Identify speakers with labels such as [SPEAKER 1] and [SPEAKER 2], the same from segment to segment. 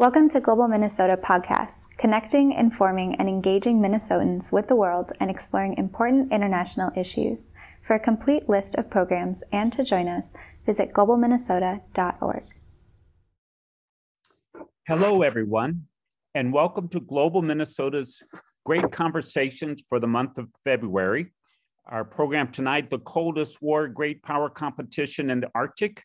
[SPEAKER 1] Welcome to Global Minnesota Podcasts, connecting, informing, and engaging Minnesotans with the world and exploring important international issues. For a complete list of programs and to join us, visit globalminnesota.org.
[SPEAKER 2] Hello, everyone, and welcome to Global Minnesota's Great Conversations for the month of February. Our program tonight, The Coldest War Great Power Competition in the Arctic,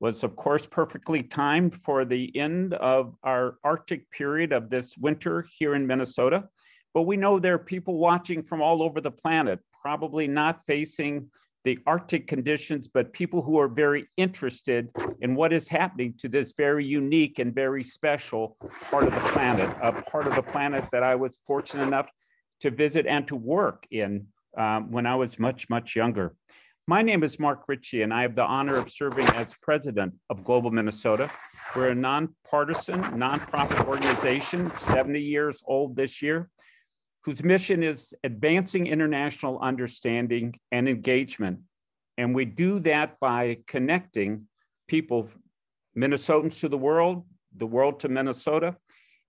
[SPEAKER 2] was of course perfectly timed for the end of our Arctic period of this winter here in Minnesota. But we know there are people watching from all over the planet, probably not facing the Arctic conditions, but people who are very interested in what is happening to this very unique and very special part of the planet, a part of the planet that I was fortunate enough to visit and to work in um, when I was much, much younger. My name is Mark Ritchie, and I have the honor of serving as president of Global Minnesota. We're a nonpartisan, nonprofit organization, 70 years old this year, whose mission is advancing international understanding and engagement. And we do that by connecting people, Minnesotans to the world, the world to Minnesota.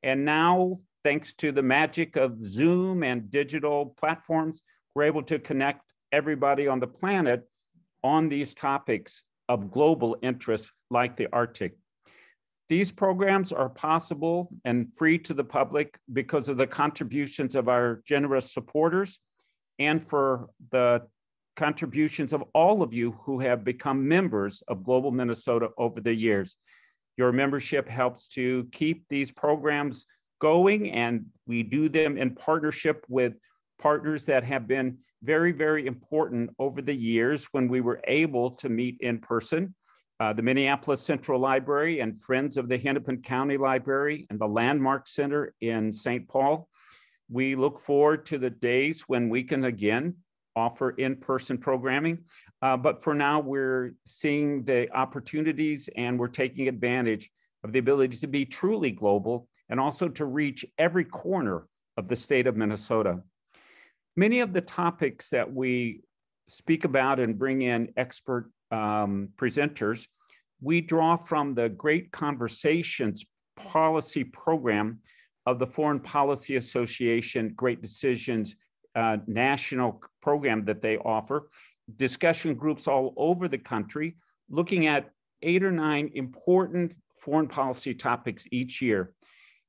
[SPEAKER 2] And now, thanks to the magic of Zoom and digital platforms, we're able to connect everybody on the planet on these topics of global interest like the Arctic. These programs are possible and free to the public because of the contributions of our generous supporters and for the contributions of all of you who have become members of Global Minnesota over the years. Your membership helps to keep these programs going and we do them in partnership with partners that have been very, very important over the years when we were able to meet in person. Uh, the Minneapolis Central Library and Friends of the Hennepin County Library and the Landmark Center in St. Paul. We look forward to the days when we can again offer in-person programming. Uh, but for now, we're seeing the opportunities and we're taking advantage of the ability to be truly global and also to reach every corner of the state of Minnesota. Many of the topics that we speak about and bring in expert um, presenters, we draw from the Great Conversations policy program of the Foreign Policy Association Great Decisions uh, national program that they offer. Discussion groups all over the country looking at eight or nine important foreign policy topics each year.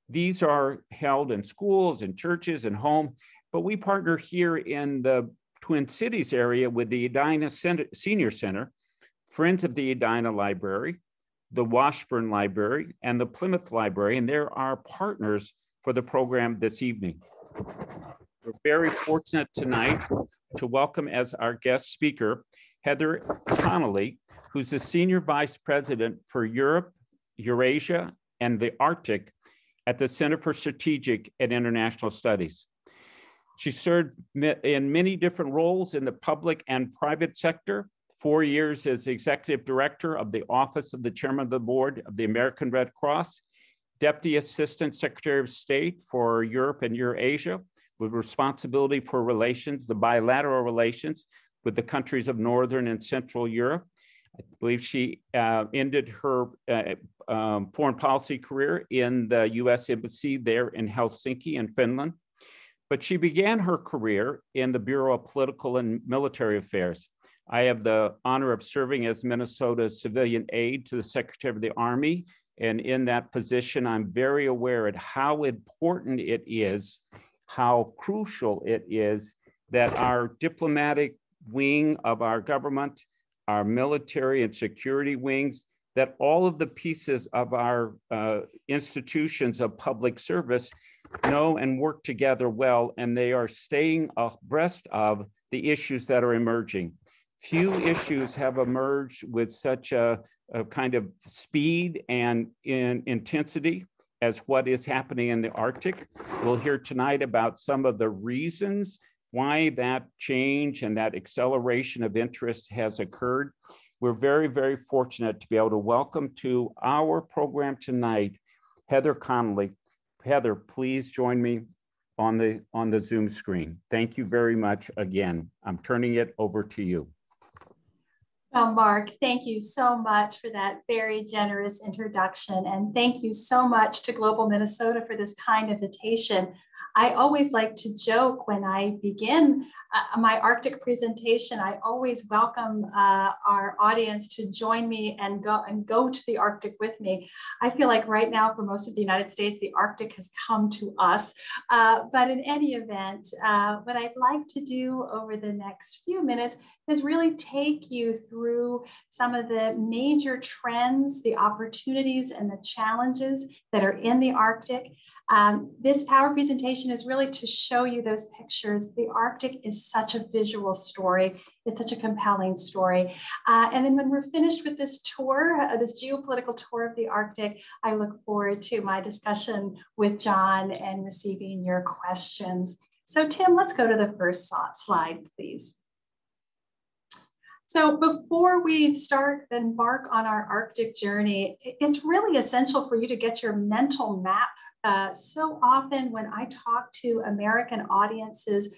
[SPEAKER 2] These are held in schools and churches and home, but we partner here in the Twin Cities area with the Edina Senior Center, Friends of the Edina Library, the Washburn Library, and the Plymouth Library, and they're our partners for the program this evening. We're very fortunate tonight to welcome as our guest speaker, Heather Conley, who's the Senior Vice President for Europe, Eurasia, and the Arctic at the Center for Strategic and International Studies. She served in many different roles in the public and private sector, four years as executive director of the Office of the Chairman of the Board of the American Red Cross, Deputy Assistant Secretary of State for Europe and Eurasia, with responsibility for relations, the bilateral relations with the countries of Northern and Central Europe. I believe she uh, ended her uh, um, foreign policy career in the US Embassy there in Helsinki in Finland but she began her career in the Bureau of Political and Military Affairs. I have the honor of serving as Minnesota's civilian aide to the Secretary of the Army. And in that position, I'm very aware of how important it is, how crucial it is that our diplomatic wing of our government, our military and security wings, that all of the pieces of our uh, institutions of public service know and work together well, and they are staying abreast of the issues that are emerging. Few issues have emerged with such a, a kind of speed and in intensity as what is happening in the Arctic. We'll hear tonight about some of the reasons why that change and that acceleration of interest has occurred. We're very, very fortunate to be able to welcome to our program tonight Heather Conley, Heather, please join me on the, on the Zoom screen. Thank you very much again. I'm turning it over to you.
[SPEAKER 3] Well, Mark, thank you so much for that very generous introduction. And thank you so much to Global Minnesota for this kind invitation. I always like to joke when I begin uh, my Arctic presentation. I always welcome uh, our audience to join me and go and go to the Arctic with me. I feel like right now, for most of the United States, the Arctic has come to us. Uh, but in any event, uh, what I'd like to do over the next few minutes is really take you through some of the major trends, the opportunities, and the challenges that are in the Arctic. Um, this power presentation is really to show you those pictures. The Arctic is such a visual story. It's such a compelling story. Uh, and then when we're finished with this tour, uh, this geopolitical tour of the Arctic, I look forward to my discussion with John and receiving your questions. So Tim, let's go to the first slide, please. So before we start embark on our Arctic journey, it's really essential for you to get your mental map uh, so often when I talk to American audiences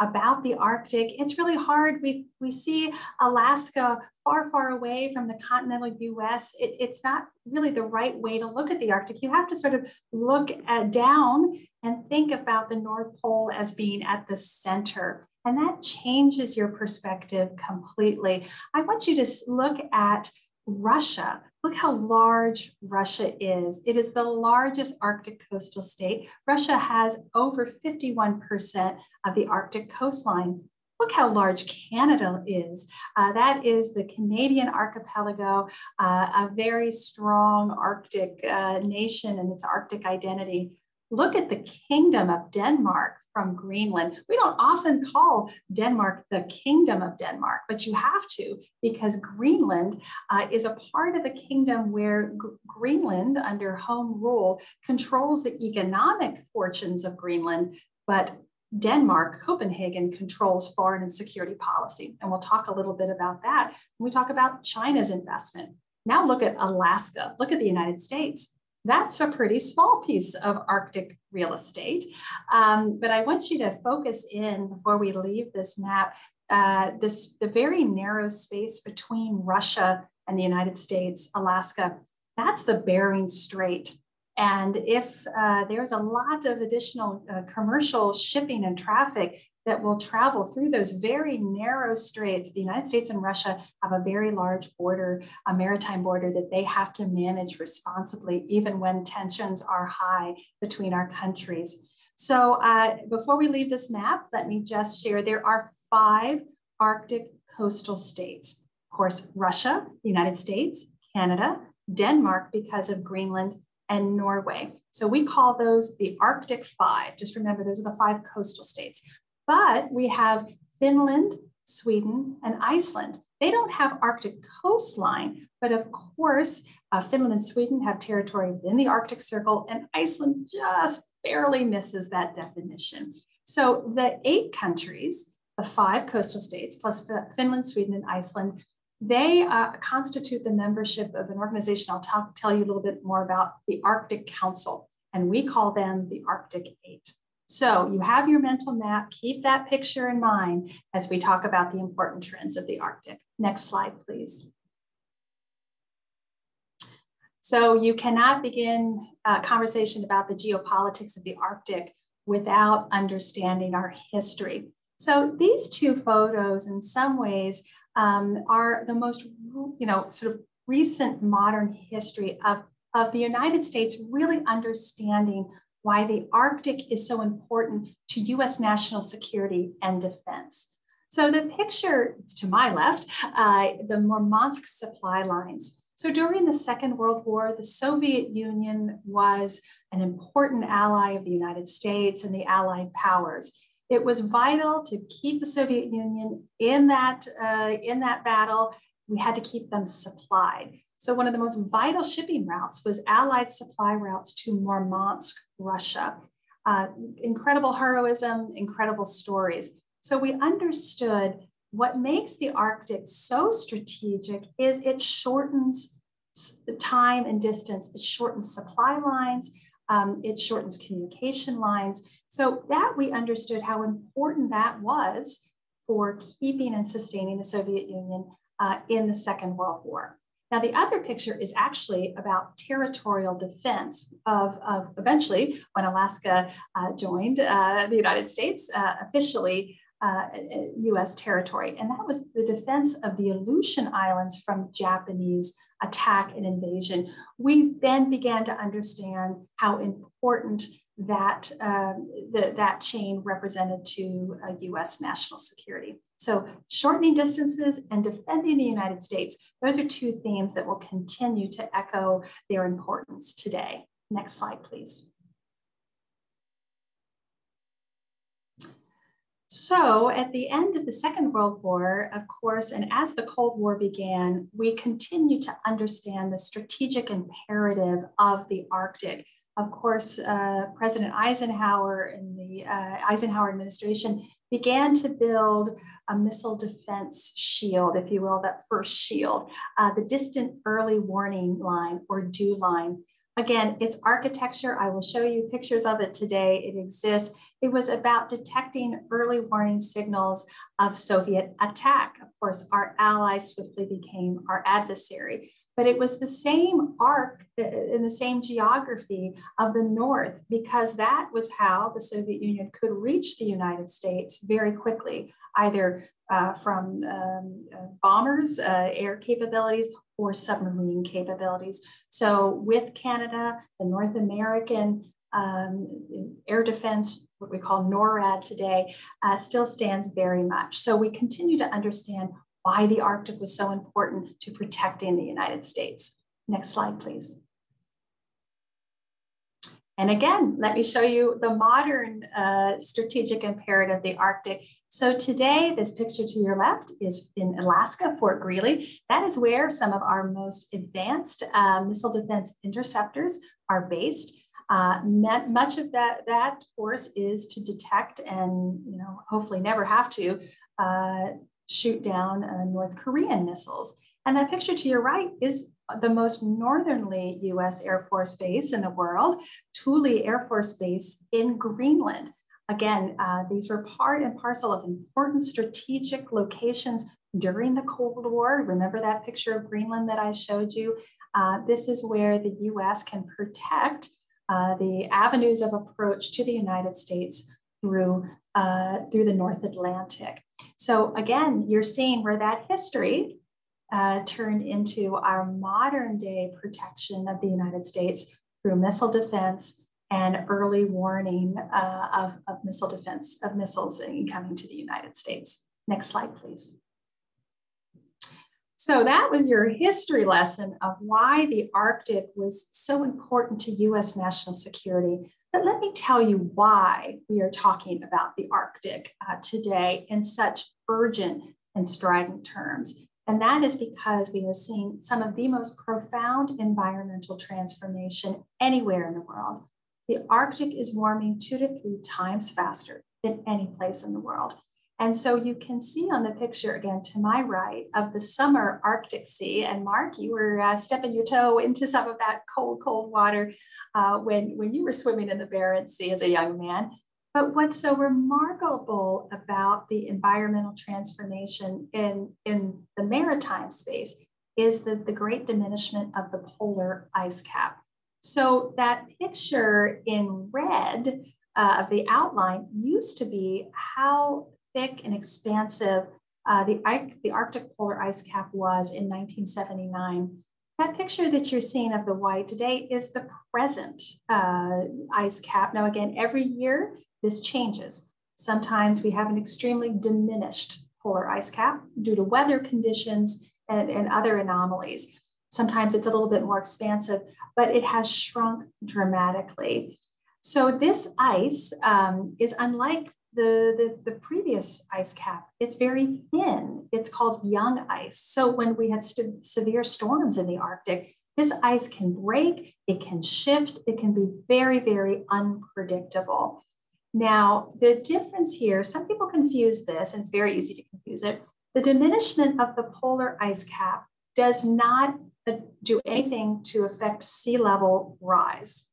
[SPEAKER 3] about the Arctic, it's really hard. We, we see Alaska far, far away from the continental US. It, it's not really the right way to look at the Arctic. You have to sort of look at down and think about the North Pole as being at the center. And that changes your perspective completely. I want you to look at Russia. Look how large Russia is. It is the largest Arctic coastal state. Russia has over 51% of the Arctic coastline. Look how large Canada is. Uh, that is the Canadian archipelago, uh, a very strong Arctic uh, nation and its Arctic identity. Look at the kingdom of Denmark from Greenland. We don't often call Denmark the kingdom of Denmark, but you have to because Greenland uh, is a part of a kingdom where G- Greenland, under home rule, controls the economic fortunes of Greenland, but Denmark, Copenhagen controls foreign and security policy. And we'll talk a little bit about that when we talk about China's investment. Now look at Alaska, look at the United States that's a pretty small piece of Arctic real estate. Um, but I want you to focus in before we leave this map, uh, this the very narrow space between Russia and the United States, Alaska. That's the Bering Strait. And if uh, there's a lot of additional uh, commercial shipping and traffic that will travel through those very narrow straits. The United States and Russia have a very large border, a maritime border that they have to manage responsibly, even when tensions are high between our countries. So uh, before we leave this map, let me just share there are five Arctic coastal states. Of course, Russia, the United States, Canada, Denmark because of Greenland, and Norway. So we call those the Arctic Five. Just remember, those are the five coastal states. But we have Finland, Sweden, and Iceland. They don't have Arctic coastline, but of course, uh, Finland and Sweden have territory within the Arctic Circle, and Iceland just barely misses that definition. So the eight countries, the five coastal states, plus Finland, Sweden, and Iceland, they uh, constitute the membership of an organization I'll talk, tell you a little bit more about, the Arctic Council, and we call them the Arctic Eight. So you have your mental map, keep that picture in mind as we talk about the important trends of the Arctic. Next slide, please. So you cannot begin a conversation about the geopolitics of the Arctic without understanding our history. So these two photos in some ways um, are the most, you know, sort of recent modern history of, of the United States really understanding why the Arctic is so important to US national security and defense. So the picture to my left, uh, the Murmansk supply lines. So during the Second World War, the Soviet Union was an important ally of the United States and the Allied powers. It was vital to keep the Soviet Union in that, uh, in that battle. We had to keep them supplied. So one of the most vital shipping routes was Allied supply routes to Murmansk, Russia. Uh, incredible heroism, incredible stories. So we understood what makes the Arctic so strategic is it shortens the time and distance, it shortens supply lines, um, it shortens communication lines. So that we understood how important that was for keeping and sustaining the Soviet Union uh, in the Second World War. Now, the other picture is actually about territorial defense of, of eventually when Alaska uh, joined uh, the United States uh, officially. US uh, territory, and that was the defense of the Aleutian Islands from Japanese attack and invasion. We then began to understand how important that, um, the, that chain represented to US national security. So shortening distances and defending the United States, those are two themes that will continue to echo their importance today. Next slide, please. So, at the end of the Second World War, of course, and as the Cold War began, we continue to understand the strategic imperative of the Arctic of course, uh, President Eisenhower and the uh, Eisenhower administration began to build a missile defense shield, if you will, that first shield, uh, the distant early warning line or DEW line. Again, its architecture, I will show you pictures of it today. It exists. It was about detecting early warning signals of Soviet attack. Of course, our ally swiftly became our adversary but it was the same arc uh, in the same geography of the North, because that was how the Soviet Union could reach the United States very quickly, either uh, from um, uh, bombers, uh, air capabilities, or submarine capabilities. So, with Canada, the North American um, air defense, what we call NORAD today, uh, still stands very much. So, we continue to understand why the Arctic was so important to protecting the United States. Next slide, please. And again, let me show you the modern uh, strategic imperative of the Arctic. So today, this picture to your left is in Alaska, Fort Greely. That is where some of our most advanced uh, missile defense interceptors are based. Uh, much of that, that force is to detect and, you know, hopefully never have to uh, shoot down uh, North Korean missiles. And that picture to your right is the most northerly US Air Force base in the world, Thule Air Force Base in Greenland. Again, uh, these were part and parcel of important strategic locations during the Cold War. Remember that picture of Greenland that I showed you? Uh, this is where the US can protect uh, the avenues of approach to the United States through, uh, through the North Atlantic. So again, you're seeing where that history uh, turned into our modern day protection of the United States through missile defense and early warning uh, of, of missile defense of missiles coming to the United States. Next slide, please. So that was your history lesson of why the Arctic was so important to US national security. But let me tell you why we are talking about the Arctic uh, today in such urgent and strident terms. And that is because we are seeing some of the most profound environmental transformation anywhere in the world. The Arctic is warming two to three times faster than any place in the world. And so you can see on the picture again to my right of the summer Arctic Sea. And Mark, you were uh, stepping your toe into some of that cold, cold water uh, when, when you were swimming in the Barents Sea as a young man. But what's so remarkable about the environmental transformation in, in the maritime space is the, the great diminishment of the polar ice cap. So that picture in red uh, of the outline used to be how thick and expansive uh, the, the Arctic polar ice cap was in 1979. That picture that you're seeing of the white today is the present uh, ice cap. Now, again, every year this changes. Sometimes we have an extremely diminished polar ice cap due to weather conditions and, and other anomalies. Sometimes it's a little bit more expansive, but it has shrunk dramatically. So this ice um, is unlike the, the, the previous ice cap, it's very thin. It's called young ice. So when we have st- severe storms in the Arctic, this ice can break, it can shift, it can be very, very unpredictable. Now, the difference here, some people confuse this, and it's very easy to confuse it. The diminishment of the polar ice cap does not uh, do anything to affect sea level rise.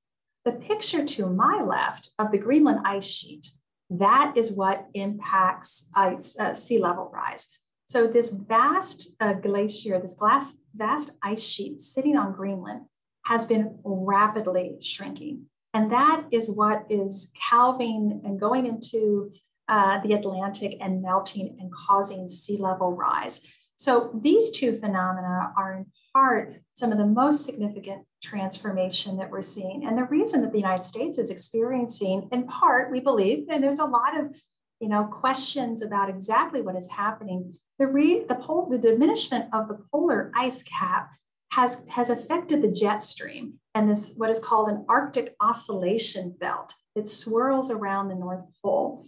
[SPEAKER 3] The picture to my left of the Greenland ice sheet that is what impacts ice, uh, sea level rise. So this vast uh, glacier, this glass, vast ice sheet sitting on Greenland has been rapidly shrinking. And that is what is calving and going into uh, the Atlantic and melting and causing sea level rise. So these two phenomena are part some of the most significant transformation that we're seeing. And the reason that the United States is experiencing, in part, we believe, and there's a lot of you know, questions about exactly what is happening. The, re, the, pol, the diminishment of the polar ice cap has, has affected the jet stream and this what is called an Arctic oscillation belt. It swirls around the North Pole.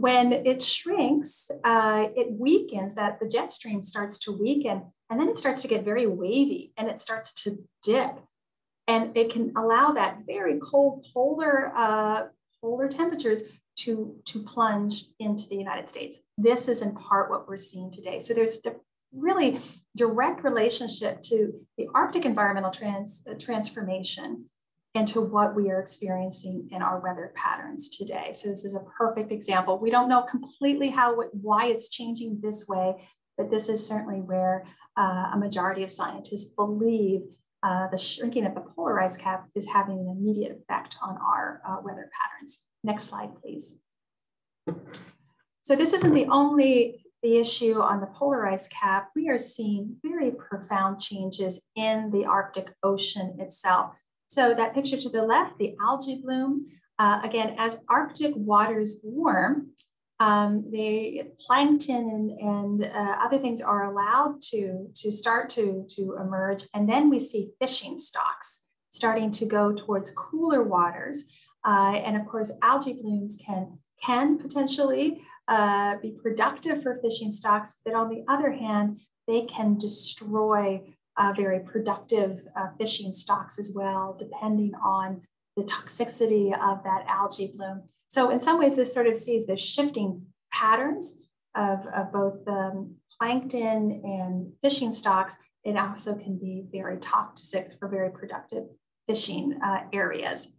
[SPEAKER 3] When it shrinks, uh, it weakens, that the jet stream starts to weaken, and then it starts to get very wavy and it starts to dip. And it can allow that very cold polar, uh, polar temperatures to, to plunge into the United States. This is in part what we're seeing today. So there's a really direct relationship to the Arctic environmental trans, uh, transformation and to what we are experiencing in our weather patterns today. So this is a perfect example. We don't know completely how why it's changing this way, but this is certainly where uh, a majority of scientists believe uh, the shrinking of the polar ice cap is having an immediate effect on our uh, weather patterns. Next slide, please. So this isn't the only the issue on the polar ice cap. We are seeing very profound changes in the Arctic Ocean itself. So that picture to the left, the algae bloom, uh, again, as Arctic waters warm, um, the plankton and, and uh, other things are allowed to, to start to, to emerge. And then we see fishing stocks starting to go towards cooler waters. Uh, and of course, algae blooms can, can potentially uh, be productive for fishing stocks, but on the other hand, they can destroy uh, very productive uh, fishing stocks as well, depending on the toxicity of that algae bloom. So in some ways, this sort of sees the shifting patterns of, of both um, plankton and fishing stocks. It also can be very toxic for very productive fishing uh, areas.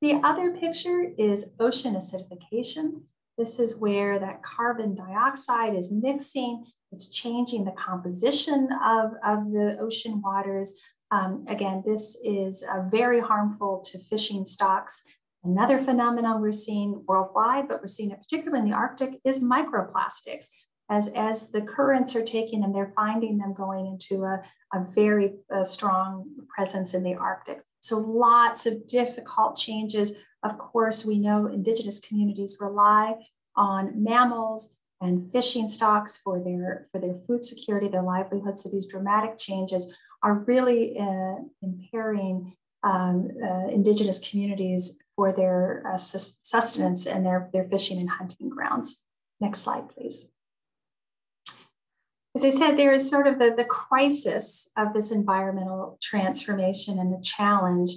[SPEAKER 3] The other picture is ocean acidification. This is where that carbon dioxide is mixing, it's changing the composition of, of the ocean waters. Um, again, this is uh, very harmful to fishing stocks. Another phenomenon we're seeing worldwide, but we're seeing it particularly in the Arctic, is microplastics. As, as the currents are taking them, they're finding them going into a, a very uh, strong presence in the Arctic. So lots of difficult changes. Of course, we know indigenous communities rely on mammals and fishing stocks for their, for their food security, their livelihood. So these dramatic changes are really uh, impairing um, uh, indigenous communities for their uh, sustenance and their, their fishing and hunting grounds. Next slide, please. As I said, there is sort of the, the crisis of this environmental transformation and the challenge,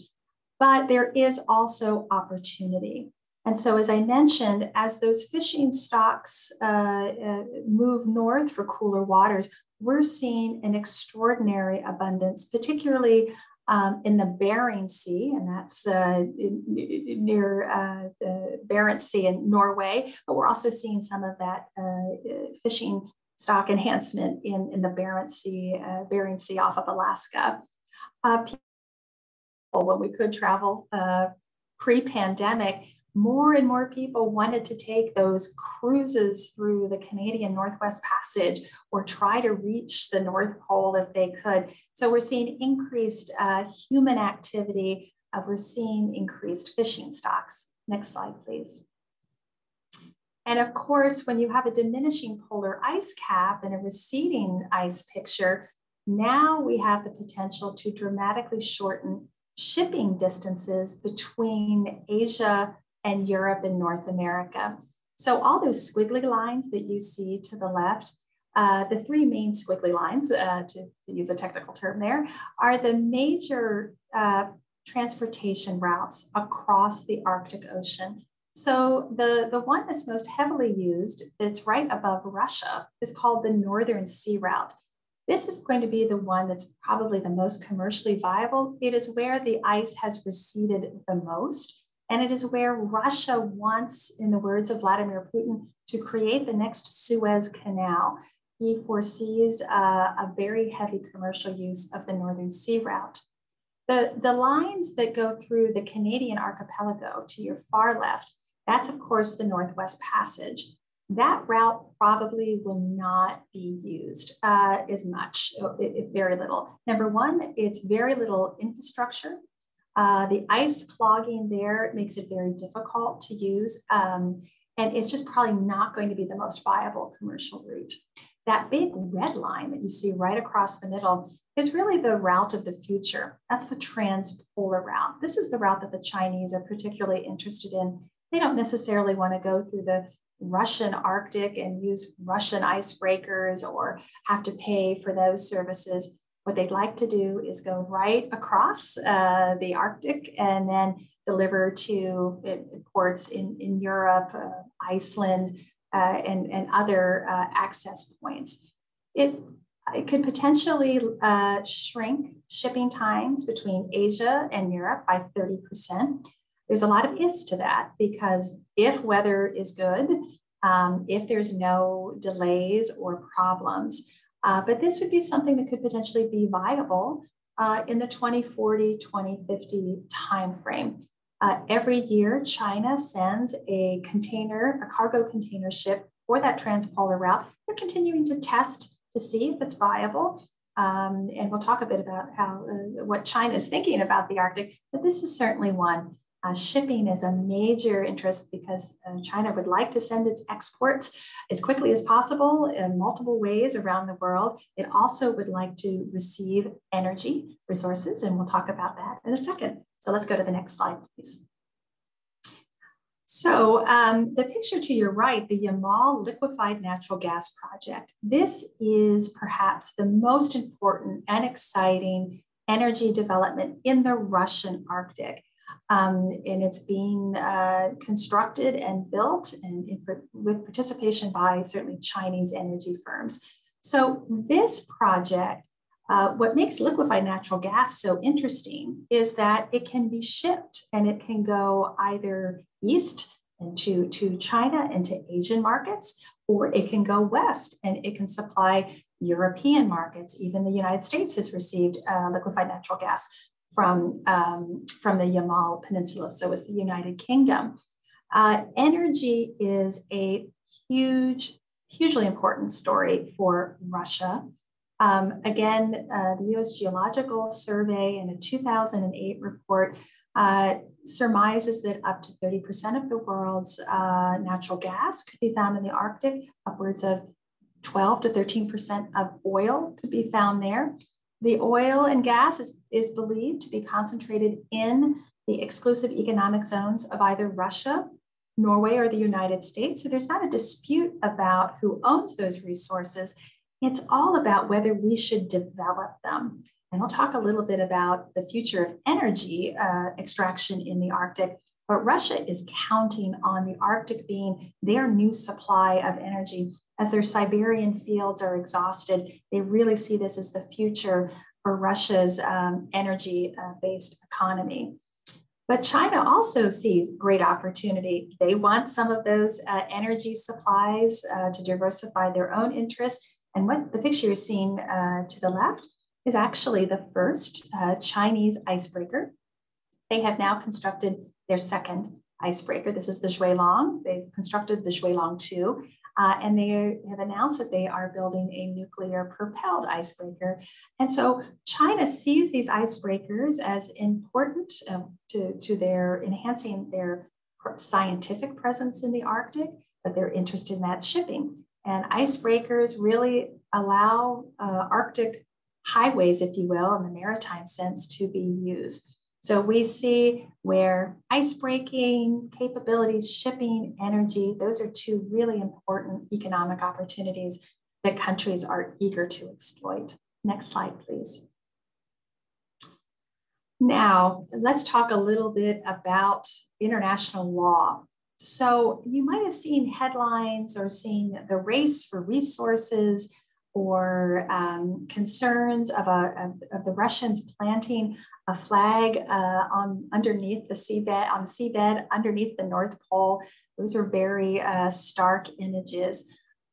[SPEAKER 3] but there is also opportunity. And so, as I mentioned, as those fishing stocks uh, uh, move north for cooler waters, we're seeing an extraordinary abundance, particularly um, in the Bering Sea, and that's uh, near uh, the Barents Sea in Norway. But we're also seeing some of that uh, fishing stock enhancement in, in the Barents Sea, uh, Bering Sea off of Alaska. Uh, when we could travel uh, pre-pandemic, more and more people wanted to take those cruises through the Canadian Northwest Passage or try to reach the North Pole if they could. So we're seeing increased uh, human activity. Uh, we're seeing increased fishing stocks. Next slide, please. And of course, when you have a diminishing polar ice cap and a receding ice picture, now we have the potential to dramatically shorten shipping distances between Asia and Europe and North America. So all those squiggly lines that you see to the left, uh, the three main squiggly lines, uh, to, use a technical term there, are the major uh, transportation routes across the Arctic Ocean. So the, the one that's most heavily used, that's right above Russia, is called the Northern Sea Route. This is going to be the one that's probably the most commercially viable. It is where the ice has receded the most. And it is where Russia wants, in the words of Vladimir Putin, to create the next Suez Canal. he foresees uh, a very heavy commercial use of the Northern Sea Route. The, the lines that go through the Canadian archipelago to your far left, that's of course the Northwest Passage. That route probably will not be used uh, as much, it, it, very little. Number one, it's very little infrastructure. Uh, the ice clogging there makes it very difficult to use. Um, and it's just probably not going to be the most viable commercial route. That big red line that you see right across the middle is really the route of the future. That's the transpolar route. This is the route that the Chinese are particularly interested in. They don't necessarily want to go through the Russian Arctic and use Russian icebreakers or have to pay for those services. What they'd like to do is go right across uh, the Arctic and then deliver to ports in, in Europe, uh, Iceland, uh, and, and other uh, access points. It, it could potentially uh, shrink shipping times between Asia and Europe by 30%. There's a lot of ifs to that because if weather is good, um, if there's no delays or problems, uh, but this would be something that could potentially be viable uh, in the 2040, 2050 timeframe. Uh, every year, China sends a container, a cargo container ship for that transpolar route. They're continuing to test to see if it's viable. Um, and we'll talk a bit about how uh, what China is thinking about the Arctic, but this is certainly one uh, shipping is a major interest because uh, China would like to send its exports as quickly as possible in multiple ways around the world. It also would like to receive energy resources, and we'll talk about that in a second. So let's go to the next slide, please. So um, the picture to your right, the Yamal liquefied natural gas project. This is perhaps the most important and exciting energy development in the Russian Arctic. Um, and it's being uh, constructed and built and with participation by certainly Chinese energy firms. So this project, uh, what makes liquefied natural gas so interesting is that it can be shipped and it can go either east into to China and to Asian markets, or it can go west and it can supply European markets. Even the United States has received uh, liquefied natural gas from, um, from the Yamal Peninsula, so is the United Kingdom. Uh, energy is a huge, hugely important story for Russia. Um, again, uh, the US Geological Survey in a 2008 report uh, surmises that up to 30% of the world's uh, natural gas could be found in the Arctic, upwards of 12 to 13% of oil could be found there. The oil and gas is, is believed to be concentrated in the exclusive economic zones of either Russia, Norway, or the United States. So there's not a dispute about who owns those resources. It's all about whether we should develop them. And I'll talk a little bit about the future of energy uh, extraction in the Arctic. But Russia is counting on the Arctic being their new supply of energy as their Siberian fields are exhausted, they really see this as the future for Russia's um, energy uh, based economy. But China also sees great opportunity. They want some of those uh, energy supplies uh, to diversify their own interests. And what the picture you're seeing uh, to the left is actually the first uh, Chinese icebreaker. They have now constructed their second icebreaker. This is the Xuelong. They've constructed the Xuelong 2. Uh, and they have announced that they are building a nuclear propelled icebreaker. And so China sees these icebreakers as important um, to, to their enhancing their scientific presence in the Arctic, but they're interested in that shipping. And icebreakers really allow uh, Arctic highways, if you will, in the maritime sense, to be used. So we see where ice breaking capabilities, shipping, energy, those are two really important economic opportunities that countries are eager to exploit. Next slide, please. Now, let's talk a little bit about international law. So, you might have seen headlines or seen the race for resources or um, concerns of, a, of, of, the Russians planting a flag uh, on underneath the seabed, on the seabed underneath the North Pole. Those are very uh, stark images.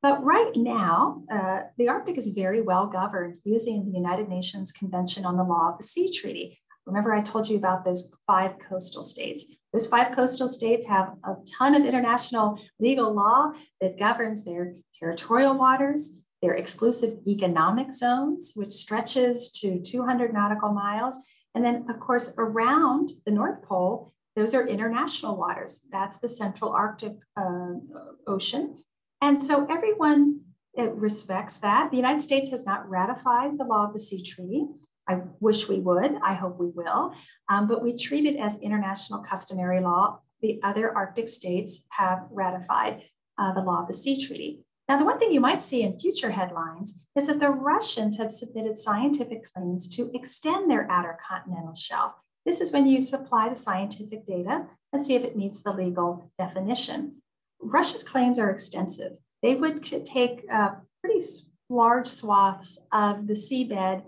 [SPEAKER 3] But right now, uh, the Arctic is very well governed using the United Nations Convention on the Law of the Sea Treaty. Remember, I told you about those five coastal states. Those five coastal states have a ton of international legal law that governs their territorial waters, their exclusive economic zones, which stretches to 200 nautical miles. And then, of course, around the North Pole, those are international waters. That's the Central Arctic uh, Ocean. And so everyone respects that. The United States has not ratified the Law of the Sea Treaty. I wish we would. I hope we will. Um, but we treat it as international customary law. The other Arctic states have ratified uh, the Law of the Sea Treaty. Now, the one thing you might see in future headlines is that the Russians have submitted scientific claims to extend their outer continental shelf. This is when you supply the scientific data and see if it meets the legal definition. Russia's claims are extensive. They would take uh, pretty large swaths of the seabed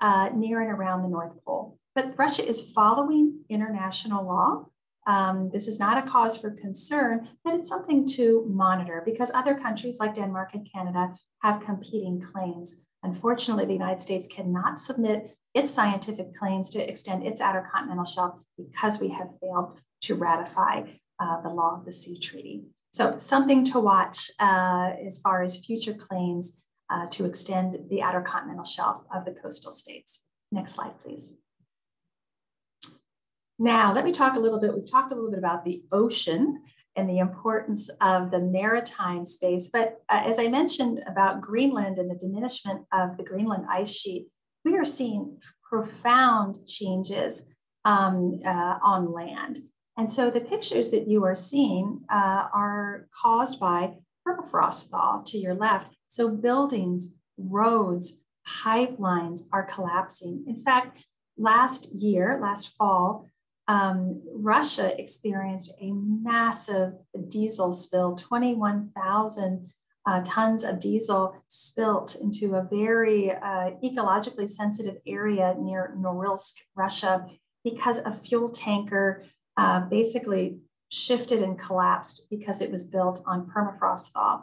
[SPEAKER 3] uh, near and around the North Pole. But Russia is following international law. Um, this is not a cause for concern, but it's something to monitor because other countries like Denmark and Canada have competing claims. Unfortunately, the United States cannot submit its scientific claims to extend its outer continental shelf because we have failed to ratify uh, the law of the sea treaty. So something to watch uh, as far as future claims uh, to extend the outer continental shelf of the coastal states. Next slide, please. Now, let me talk a little bit. We've talked a little bit about the ocean and the importance of the maritime space. But uh, as I mentioned about Greenland and the diminishment of the Greenland ice sheet, we are seeing profound changes um, uh, on land. And so the pictures that you are seeing uh, are caused by permafrost thaw to your left. So buildings, roads, pipelines are collapsing. In fact, last year, last fall, um, Russia experienced a massive diesel spill, 21,000 uh, tons of diesel spilt into a very uh, ecologically sensitive area near Norilsk, Russia, because a fuel tanker uh, basically shifted and collapsed because it was built on permafrost thaw.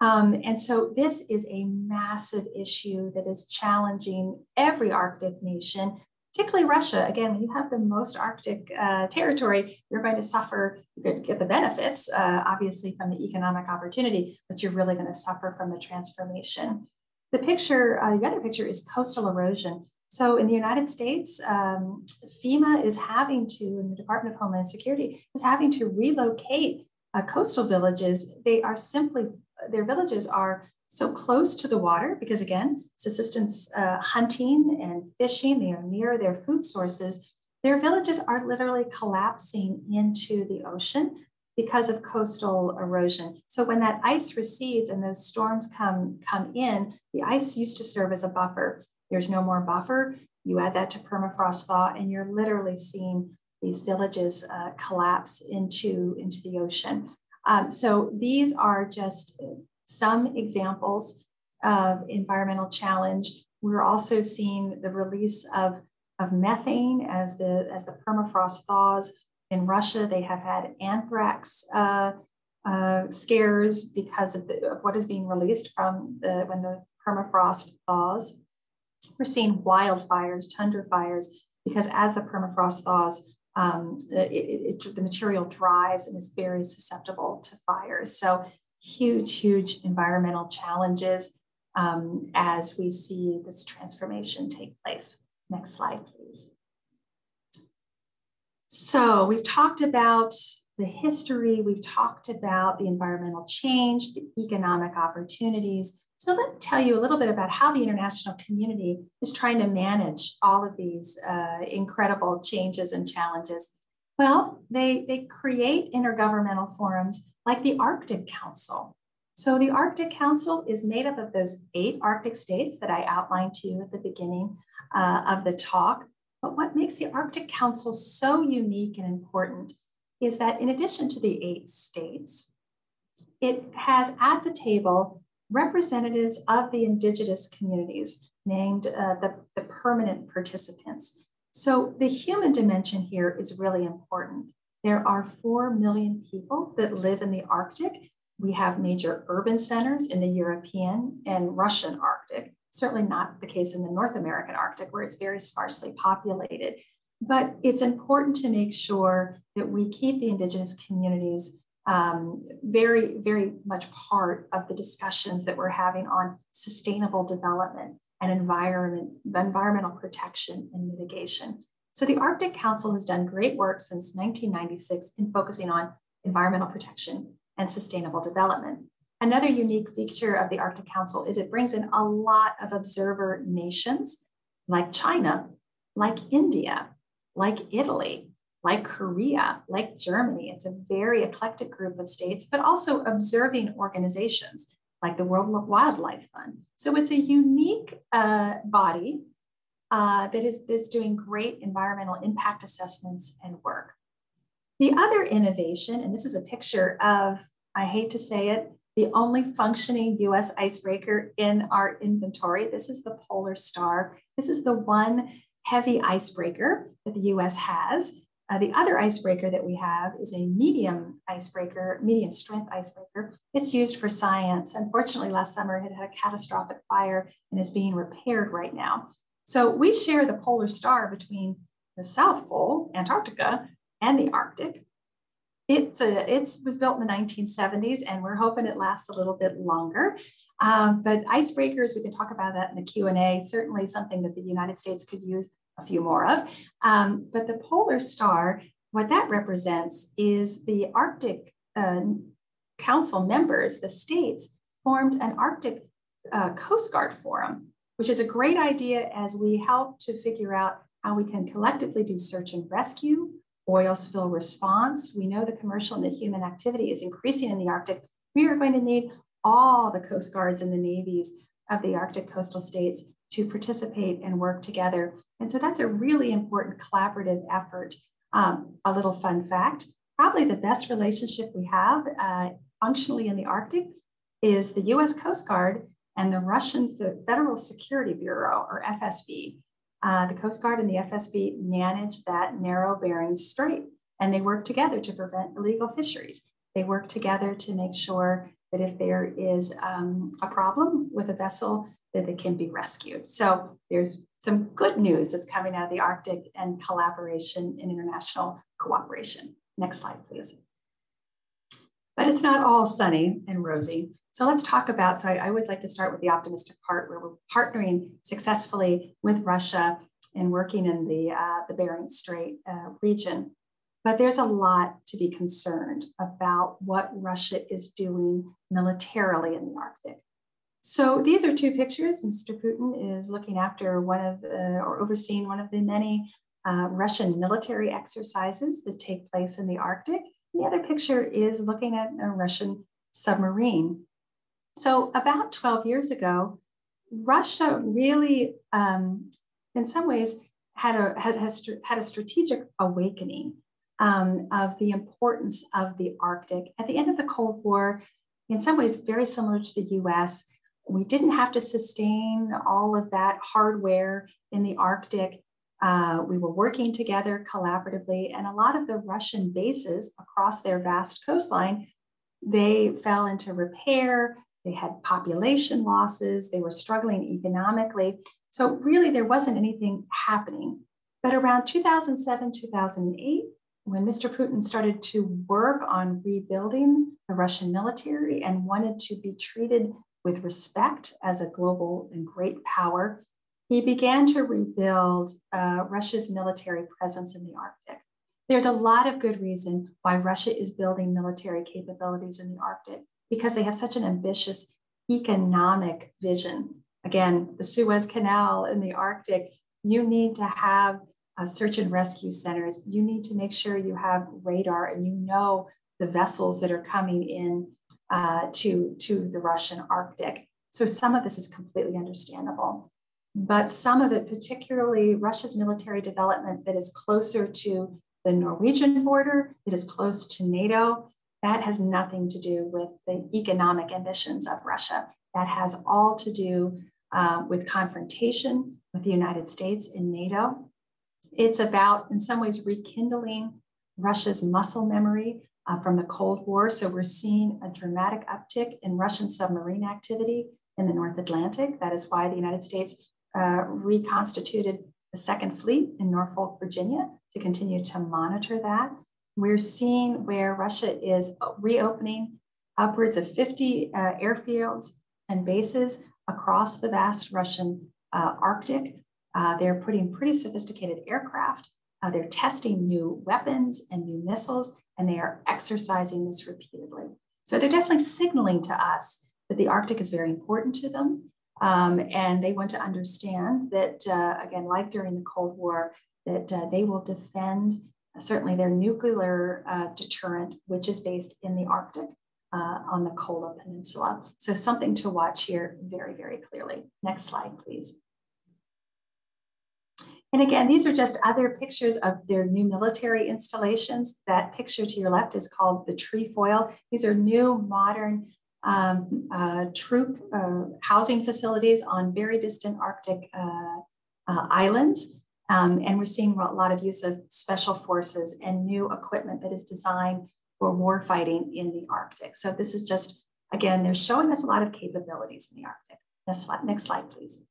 [SPEAKER 3] Um, and so this is a massive issue that is challenging every Arctic nation, particularly Russia. Again, when you have the most Arctic uh, territory, you're going to suffer, going to get the benefits, uh, obviously, from the economic opportunity, but you're really going to suffer from the transformation. The picture, uh, the other picture is coastal erosion. So in the United States, um, FEMA is having to, and the Department of Homeland Security is having to relocate uh, coastal villages. They are simply their villages are so close to the water because again, subsistence uh, hunting and fishing, they are near their food sources. Their villages are literally collapsing into the ocean because of coastal erosion. So when that ice recedes and those storms come, come in, the ice used to serve as a buffer. There's no more buffer. You add that to permafrost thaw, and you're literally seeing these villages uh, collapse into, into the ocean. Um, so these are just some examples of environmental challenge. We're also seeing the release of, of methane as the, as the permafrost thaws. In Russia, they have had anthrax uh, uh, scares because of, the, of, what is being released from the, when the permafrost thaws. We're seeing wildfires, tundra fires, because as the permafrost thaws, um, it, it, it, the material dries and is very susceptible to fires. So huge, huge environmental challenges um, as we see this transformation take place. Next slide, please. So we've talked about the history, we've talked about the environmental change, the economic opportunities, so let me tell you a little bit about how the international community is trying to manage all of these uh, incredible changes and challenges. Well, they, they create intergovernmental forums like the Arctic Council. So the Arctic Council is made up of those eight Arctic states that I outlined to you at the beginning uh, of the talk. But what makes the Arctic Council so unique and important is that in addition to the eight states, it has at the table representatives of the indigenous communities named uh, the, the permanent participants. So the human dimension here is really important. There are 4 million people that live in the Arctic. We have major urban centers in the European and Russian Arctic, certainly not the case in the North American Arctic, where it's very sparsely populated. But it's important to make sure that we keep the Indigenous communities um, very, very much part of the discussions that we're having on sustainable development and environment, environmental protection and mitigation. So the Arctic Council has done great work since 1996 in focusing on environmental protection and sustainable development. Another unique feature of the Arctic Council is it brings in a lot of observer nations like China, like India, like Italy, like Korea, like Germany. It's a very eclectic group of states, but also observing organizations like the World Wildlife Fund. So it's a unique uh, body uh, that is, is doing great environmental impact assessments and work. The other innovation, and this is a picture of, I hate to say it, the only functioning US icebreaker in our inventory. This is the Polar Star. This is the one heavy icebreaker that the US has. Uh, the other icebreaker that we have is a medium icebreaker, medium strength icebreaker. It's used for science. Unfortunately, last summer it had a catastrophic fire and is being repaired right now. So we share the polar star between the South Pole, Antarctica, and the Arctic. It's a, it was built in the 1970s, and we're hoping it lasts a little bit longer. Um, but icebreakers, we can talk about that in the Q&A, certainly something that the United States could use a few more of. Um, but the polar star, what that represents is the Arctic uh, Council members, the states, formed an Arctic uh, Coast Guard Forum, which is a great idea as we help to figure out how we can collectively do search and rescue, oil spill response. We know the commercial and the human activity is increasing in the Arctic. We are going to need all the Coast Guards and the navies of the Arctic coastal states to participate and work together. And so that's a really important collaborative effort. Um, a little fun fact probably the best relationship we have uh, functionally in the Arctic is the US Coast Guard and the Russian Federal Security Bureau, or FSB. Uh, the Coast Guard and the FSB manage that narrow Bering Strait, and they work together to prevent illegal fisheries. They work together to make sure that if there is um, a problem with a vessel, that they can be rescued. So there's some good news that's coming out of the Arctic and collaboration and international cooperation. Next slide, please. But it's not all sunny and rosy. So let's talk about, so I, I always like to start with the optimistic part where we're partnering successfully with Russia and working in the, uh, the Bering Strait uh, region. But there's a lot to be concerned about what Russia is doing militarily in the Arctic. So these are two pictures. Mr. Putin is looking after one of the, or overseeing one of the many uh, Russian military exercises that take place in the Arctic. The other picture is looking at a Russian submarine. So about 12 years ago, Russia really, um, in some ways, had a, had, had a strategic awakening um, of the importance of the Arctic. At the end of the Cold War, in some ways, very similar to the US, we didn't have to sustain all of that hardware in the Arctic. Uh, we were working together collaboratively, and a lot of the Russian bases across their vast coastline, they fell into repair. They had population losses. They were struggling economically. So really, there wasn't anything happening. But around 2007, 2008, when Mr. Putin started to work on rebuilding the Russian military and wanted to be treated with respect as a global and great power, he began to rebuild uh, Russia's military presence in the Arctic. There's a lot of good reason why Russia is building military capabilities in the Arctic because they have such an ambitious economic vision. Again, the Suez Canal in the Arctic, you need to have uh, search and rescue centers. You need to make sure you have radar and you know the vessels that are coming in uh, to, to the Russian Arctic. So some of this is completely understandable. But some of it, particularly Russia's military development that is closer to the Norwegian border, that is close to NATO, that has nothing to do with the economic ambitions of Russia. That has all to do uh, with confrontation with the United States and NATO. It's about, in some ways, rekindling Russia's muscle memory uh, from the Cold War. So we're seeing a dramatic uptick in Russian submarine activity in the North Atlantic. That is why the United States uh, reconstituted the Second Fleet in Norfolk, Virginia, to continue to monitor that. We're seeing where Russia is reopening upwards of 50 uh, airfields and bases across the vast Russian uh, Arctic. Uh, they're putting pretty sophisticated aircraft. Uh, they're testing new weapons and new missiles, and they are exercising this repeatedly. So they're definitely signaling to us that the Arctic is very important to them. Um, and they want to understand that, uh, again, like during the Cold War, that uh, they will defend uh, certainly their nuclear uh, deterrent, which is based in the Arctic uh, on the Kola Peninsula. So something to watch here very, very clearly. Next slide, please. And again, these are just other pictures of their new military installations. That picture to your left is called the Trefoil. These are new modern um, uh, troop uh, housing facilities on very distant Arctic uh, uh, islands. Um, and we're seeing a lot of use of special forces and new equipment that is designed for war fighting in the Arctic. So this is just, again, they're showing us a lot of capabilities in the Arctic. Next slide, next slide please.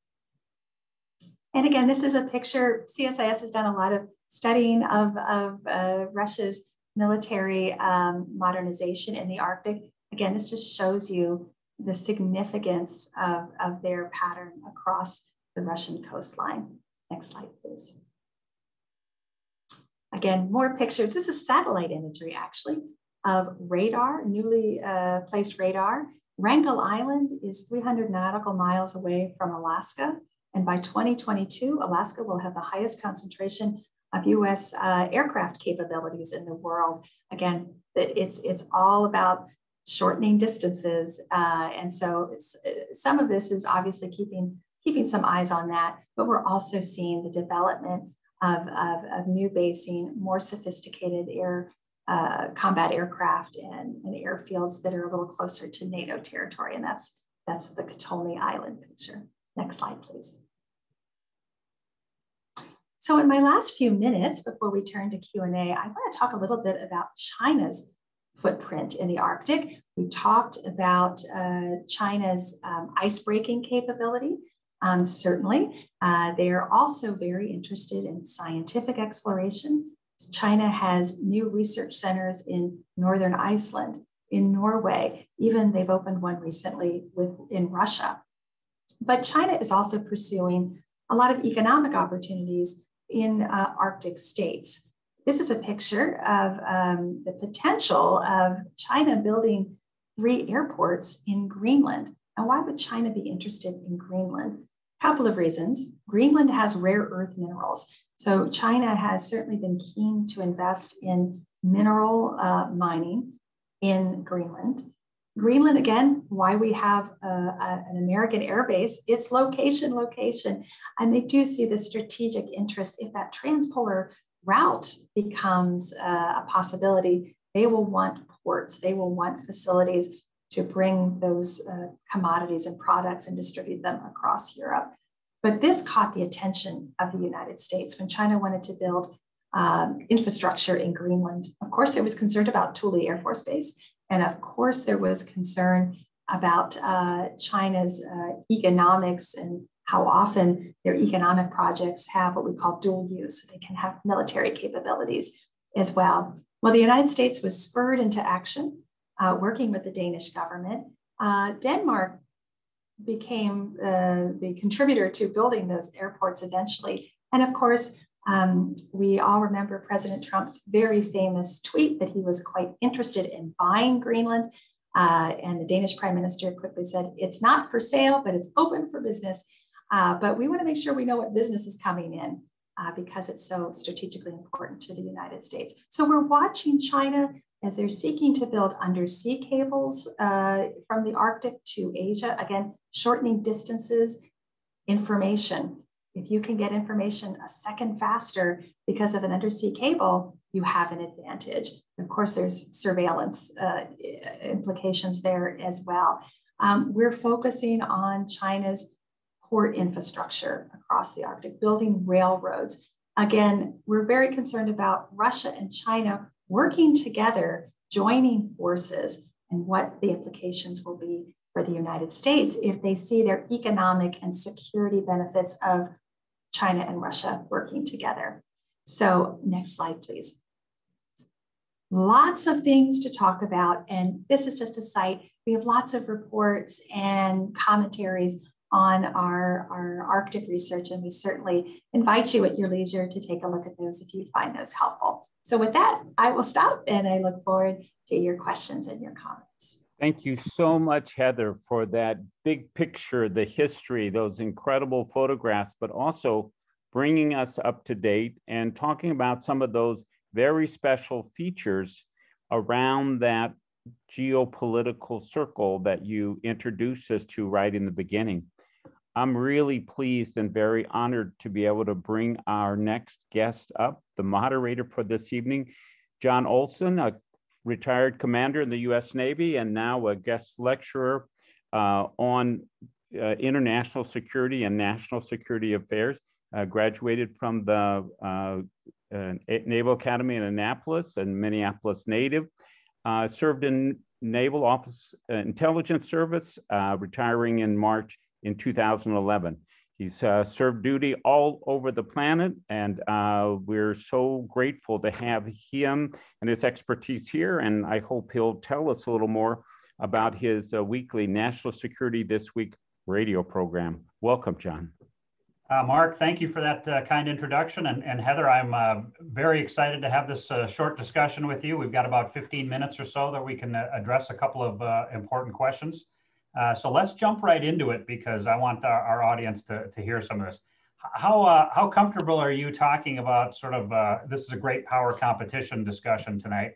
[SPEAKER 3] And again, this is a picture, CSIS has done a lot of studying of, of uh, Russia's military um, modernization in the Arctic. Again, this just shows you the significance of, of their pattern across the Russian coastline. Next slide, please. Again, more pictures. This is satellite imagery, actually, of radar, newly uh, placed radar. Wrangel Island is 300 nautical miles away from Alaska. And by 2022, Alaska will have the highest concentration of US uh, aircraft capabilities in the world. Again, it's, it's all about shortening distances. Uh, and so it's, some of this is obviously keeping, keeping some eyes on that, but we're also seeing the development of, of, of new basing, more sophisticated air uh, combat aircraft and, and airfields that are a little closer to NATO territory. And that's, that's the Kotelny Island picture. Next slide, please. So in my last few minutes before we turn to Q&A, I want to talk a little bit about China's footprint in the Arctic. We talked about uh, China's um, ice breaking capability. Um, certainly, uh, they are also very interested in scientific exploration. China has new research centers in northern Iceland, in Norway, even they've opened one recently with, in Russia. But China is also pursuing a lot of economic opportunities in uh, Arctic states. This is a picture of um, the potential of China building three airports in Greenland. And why would China be interested in Greenland? A couple of reasons. Greenland has rare earth minerals. So China has certainly been keen to invest in mineral uh, mining in Greenland. Greenland, again, why we have a, a, an American air base, it's location, location. And they do see the strategic interest. If that transpolar route becomes uh, a possibility, they will want ports, they will want facilities to bring those uh, commodities and products and distribute them across Europe. But this caught the attention of the United States when China wanted to build um, infrastructure in Greenland. Of course, there was concerned about Thule Air Force Base. And of course, there was concern about uh, China's uh, economics and how often their economic projects have what we call dual use. So they can have military capabilities as well. Well, the United States was spurred into action uh, working with the Danish government. Uh, Denmark became uh, the contributor to building those airports eventually. And of course, um, we all remember President Trump's very famous tweet that he was quite interested in buying Greenland. Uh, and the Danish prime minister quickly said, it's not for sale, but it's open for business. Uh, but we want to make sure we know what business is coming in uh, because it's so strategically important to the United States. So we're watching China as they're seeking to build undersea cables uh, from the Arctic to Asia, again, shortening distances, information. If you can get information a second faster because of an undersea cable, you have an advantage. Of course, there's surveillance uh, implications there as well. Um, we're focusing on China's port infrastructure across the Arctic, building railroads. Again, we're very concerned about Russia and China working together, joining forces, and what the implications will be for the United States if they see their economic and security benefits of China and Russia working together. So, next slide, please. Lots of things to talk about, and this is just a site. We have lots of reports and commentaries on our, our Arctic research, and we certainly invite you at your leisure to take a look at those if you find those helpful. So, with that, I will stop and I look forward to your questions and your comments.
[SPEAKER 2] Thank you so much, Heather, for that big picture, the history, those incredible photographs, but also bringing us up to date and talking about some of those very special features around that geopolitical circle that you introduced us to right in the beginning. I'm really pleased and very honored to be able to bring our next guest up, the moderator for this evening, John Olson, a retired commander in the US Navy and now a guest lecturer uh, on uh, international security and national security affairs. Uh, graduated from the uh, uh, Naval Academy in Annapolis and Minneapolis native. Uh, served in Naval Office Intelligence Service, retiring in March in 2011. He's uh, served duty all over the planet, and uh, we're so grateful to have him and his expertise here. And I hope he'll tell us a little more about his uh, weekly National Security This Week radio program. Welcome, John.
[SPEAKER 4] Uh, Mark, thank you for that uh, kind introduction. And, and Heather, I'm uh, very excited to have this short discussion with you. We've got about 15 minutes or so that we can address a couple of important questions. Uh, so let's jump right into it because I want our, our audience to, to hear some of this. How, uh, how comfortable are you talking about sort of, uh, this is a great power competition discussion tonight.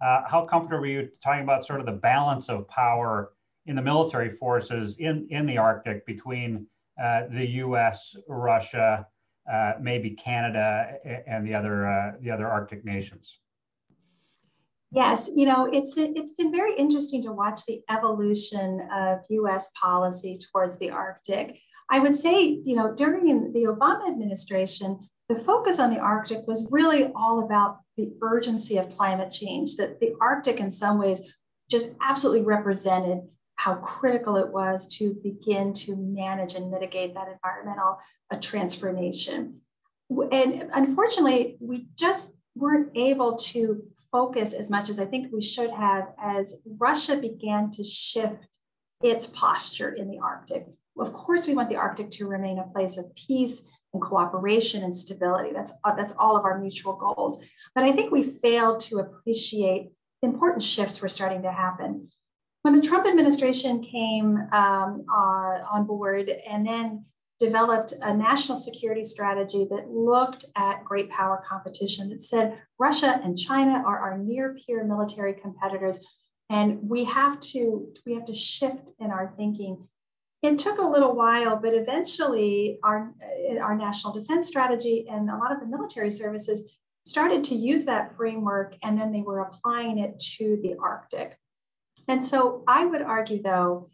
[SPEAKER 4] Uh, how comfortable are you talking about sort of the balance of power in the military forces in, in the Arctic between uh, the US, Russia, maybe Canada and the other, the other Arctic nations?
[SPEAKER 3] Yes, you know, it's been, it's been very interesting to watch the evolution of US policy towards the Arctic. I would say, you know, during the Obama administration, the focus on the Arctic was really all about the urgency of climate change, that the Arctic, in some ways, just absolutely represented how critical it was to begin to manage and mitigate that environmental uh, transformation. And unfortunately, we just weren't able to focus as much as I think we should have as Russia began to shift its posture in the Arctic. Of course, we want the Arctic to remain a place of peace and cooperation and stability. That's, uh, that's all of our mutual goals. But I think we failed to appreciate important shifts were starting to happen. When the Trump administration came um, uh, on board and then developed a national security strategy that looked at great power competition. That said Russia and China are our near peer military competitors and we have to we have to shift in our thinking. It took a little while but eventually our our national defense strategy and a lot of the military services started to use that framework and then they were applying it to the arctic. And so i would argue though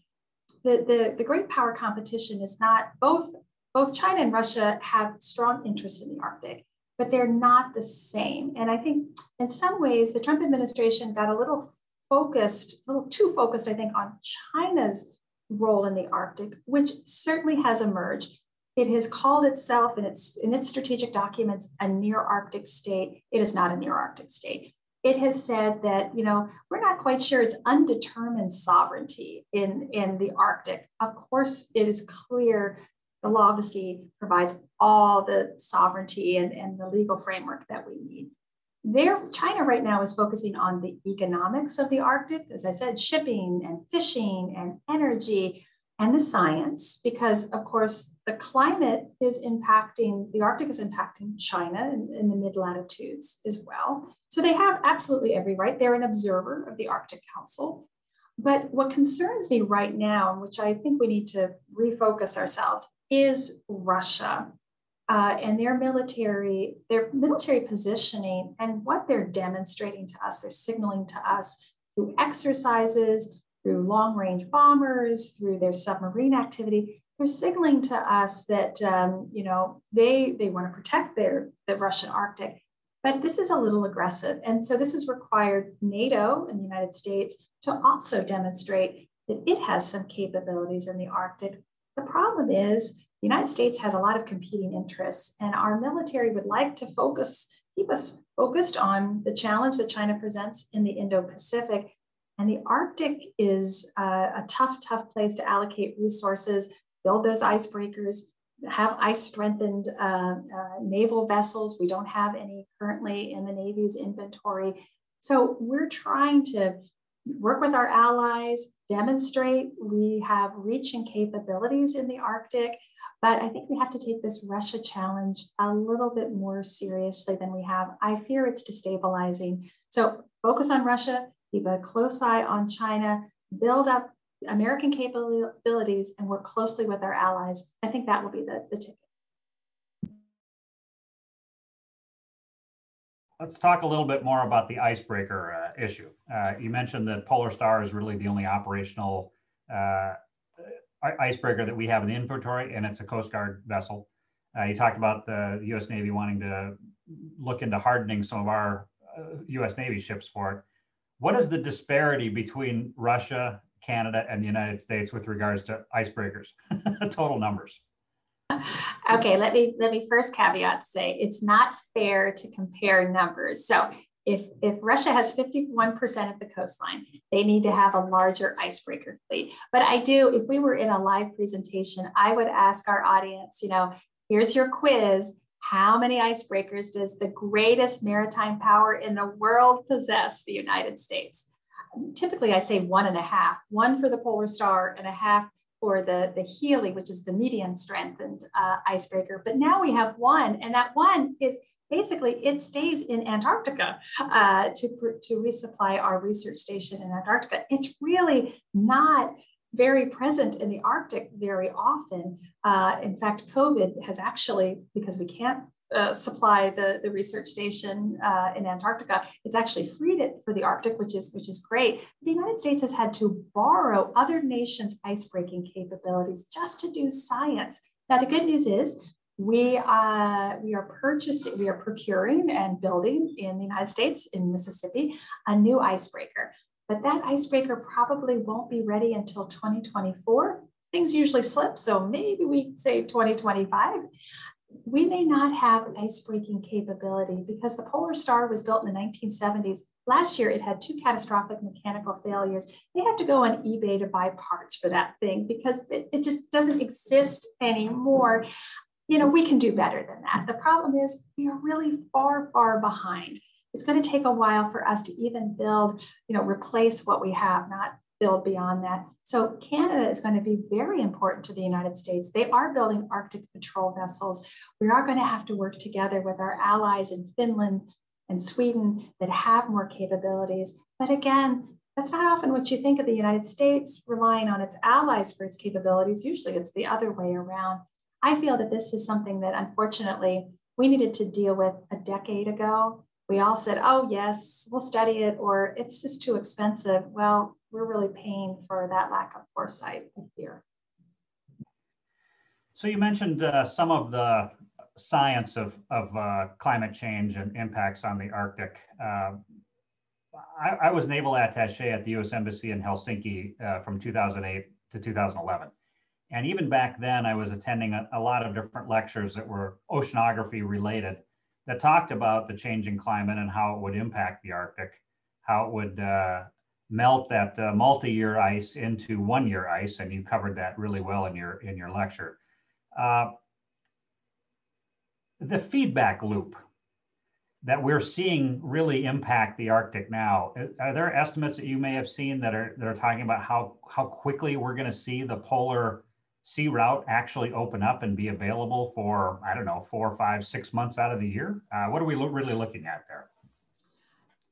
[SPEAKER 3] the, the, the great power competition is not both both China and Russia have strong interests in the Arctic, but they're not the same. And I think in some ways the Trump administration got a little focused, a little too focused, I think, on China's role in the Arctic, which certainly has emerged. It has called itself in its in its strategic documents a near Arctic state. It is not a near Arctic state it has said that you know we're not quite sure it's undetermined sovereignty in in the arctic. Of course it is clear the law of the sea provides all the sovereignty and, and the legal framework that we need. There china right now is focusing on the economics of the arctic. As i said shipping and fishing and energy and the science, because of course the climate is impacting, the Arctic is impacting China in, in the mid latitudes as well. So they have absolutely every right. They're an observer of the Arctic Council. But what concerns me right now, which I think we need to refocus ourselves, is Russia uh, and their military, their military positioning and what they're demonstrating to us, they're signaling to us through exercises, through long range bombers, through their submarine activity. They're signaling to us that um, you know they they want to protect their the Russian Arctic, But this is a little aggressive. And so this has required NATO and the United States to also demonstrate that it has some capabilities in the Arctic. The problem is the United States has a lot of competing interests, and our military would like to focus, keep us focused on the challenge that China presents in the Indo Pacific. And the Arctic is a, a tough, tough place to allocate resources, build those icebreakers, have ice strengthened uh, uh, naval vessels. We don't have any currently in the Navy's inventory. So we're trying to work with our allies, demonstrate we have reach and capabilities in the Arctic. But I think we have to take this Russia challenge a little bit more seriously than we have. I fear it's destabilizing. So focus on Russia, keep a close eye on China, build up American capabilities, and work closely with our allies. I think that will be the, the ticket.
[SPEAKER 4] Let's talk a little bit more about the icebreaker uh, issue. Uh, you mentioned that Polar Star is really the only operational uh, icebreaker that we have in the inventory, and it's a Coast Guard vessel. Uh, you talked about the U.S. Navy wanting to look into hardening some of our U.S. Uh, Navy ships for it. What is the disparity between Russia, Canada, and the United States with regards to icebreakers? Total numbers.
[SPEAKER 3] Okay, let me let me first caveat say it's not fair to compare numbers. So if, if Russia has 51% of the coastline, they need to have a larger icebreaker fleet. But I do, if we were in a live presentation, I would ask our audience, you know, here's your quiz. How many icebreakers does the greatest maritime power in the world possess, the United States? Typically, I say one and a half, one for the Polar Star and a half for the, the Healy, which is the medium strengthened uh, icebreaker. But now we have one, and that one is basically it stays in Antarctica uh, to, to resupply our research station in Antarctica. It's really not very present in the Arctic very often. Uh, in fact, COVID has actually, because we can't uh, supply the, the research station uh, in Antarctica. It's actually freed it for the Arctic, which is which is great. The United States has had to borrow other nations' icebreaking capabilities just to do science. Now, the good news is we uh, we are purchasing, we are procuring and building in the United States, in Mississippi, a new icebreaker. But that icebreaker probably won't be ready until 2024. Things usually slip, so maybe we say 2025 we may not have ice-breaking capability because the Polar Star was built in the 1970s. Last year, it had two catastrophic mechanical failures. They had to go on eBay to buy parts for that thing because it, it just doesn't exist anymore. You know, we can do better than that. The problem is we are really far, far behind. It's going to take a while for us to even build, you know, replace what we have, not build beyond that. So Canada is going to be very important to the United States. They are building Arctic patrol vessels. We are going to have to work together with our allies in Finland and Sweden that have more capabilities. But again, that's not often what you think of the United States relying on its allies for its capabilities. Usually it's the other way around. I feel that this is something that unfortunately we needed to deal with a decade ago. We all said, oh, yes, we'll study it, or it's just too expensive. Well, we're really paying for that lack of foresight here.
[SPEAKER 4] So you mentioned uh, some of the science of, of uh, climate change and impacts on the Arctic. Uh, I, I, was naval attache at the U.S. Embassy in Helsinki uh, from 2008 to 2011. And even back then, I was attending a, a, lot of different lectures that were oceanography related that talked about the changing climate and how it would impact the Arctic, how it would uh, melt that uh, multi-year ice into one-year ice, and you covered that really well in your in your lecture. Uh, the feedback loop that we're seeing really impact the Arctic now. Uh, are there estimates that you may have seen that are that are talking about how how quickly we're going to see the polar sea route actually open up and be available for I don't know four, five, six months out of the year? Uh, what are we lo- really looking at there?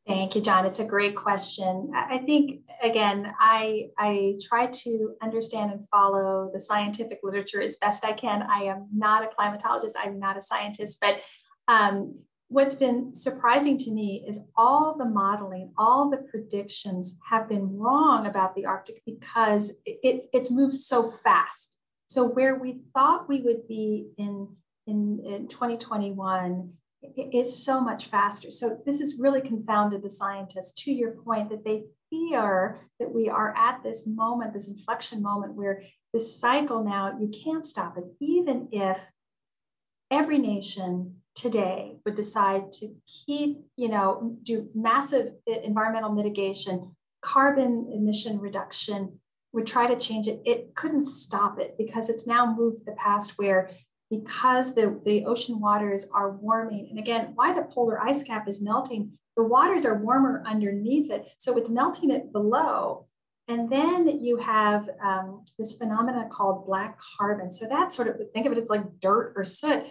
[SPEAKER 3] Thank you, John. It's a great question. I think again, I I try to understand and follow the scientific literature as best I can. I am not a climatologist. I'm not a scientist, but um, what's been surprising to me is all the modeling, all the predictions have been wrong about the Arctic because it, it's moved so fast. So where we thought we would be in in, in 2021 is so much faster. So this has really confounded the scientists to your point that they fear that we are at this moment, this inflection moment where this cycle now, you can't stop it, even if every nation today would decide to keep, you know, do massive environmental mitigation, carbon emission reduction, would try to change it, it couldn't stop it because it's now moved the past where because the, the ocean waters are warming, and again, why the polar ice cap is melting, the waters are warmer underneath it. So it's melting it below. And then you have um, this phenomena called black carbon. So that's sort of, think of it as like dirt or soot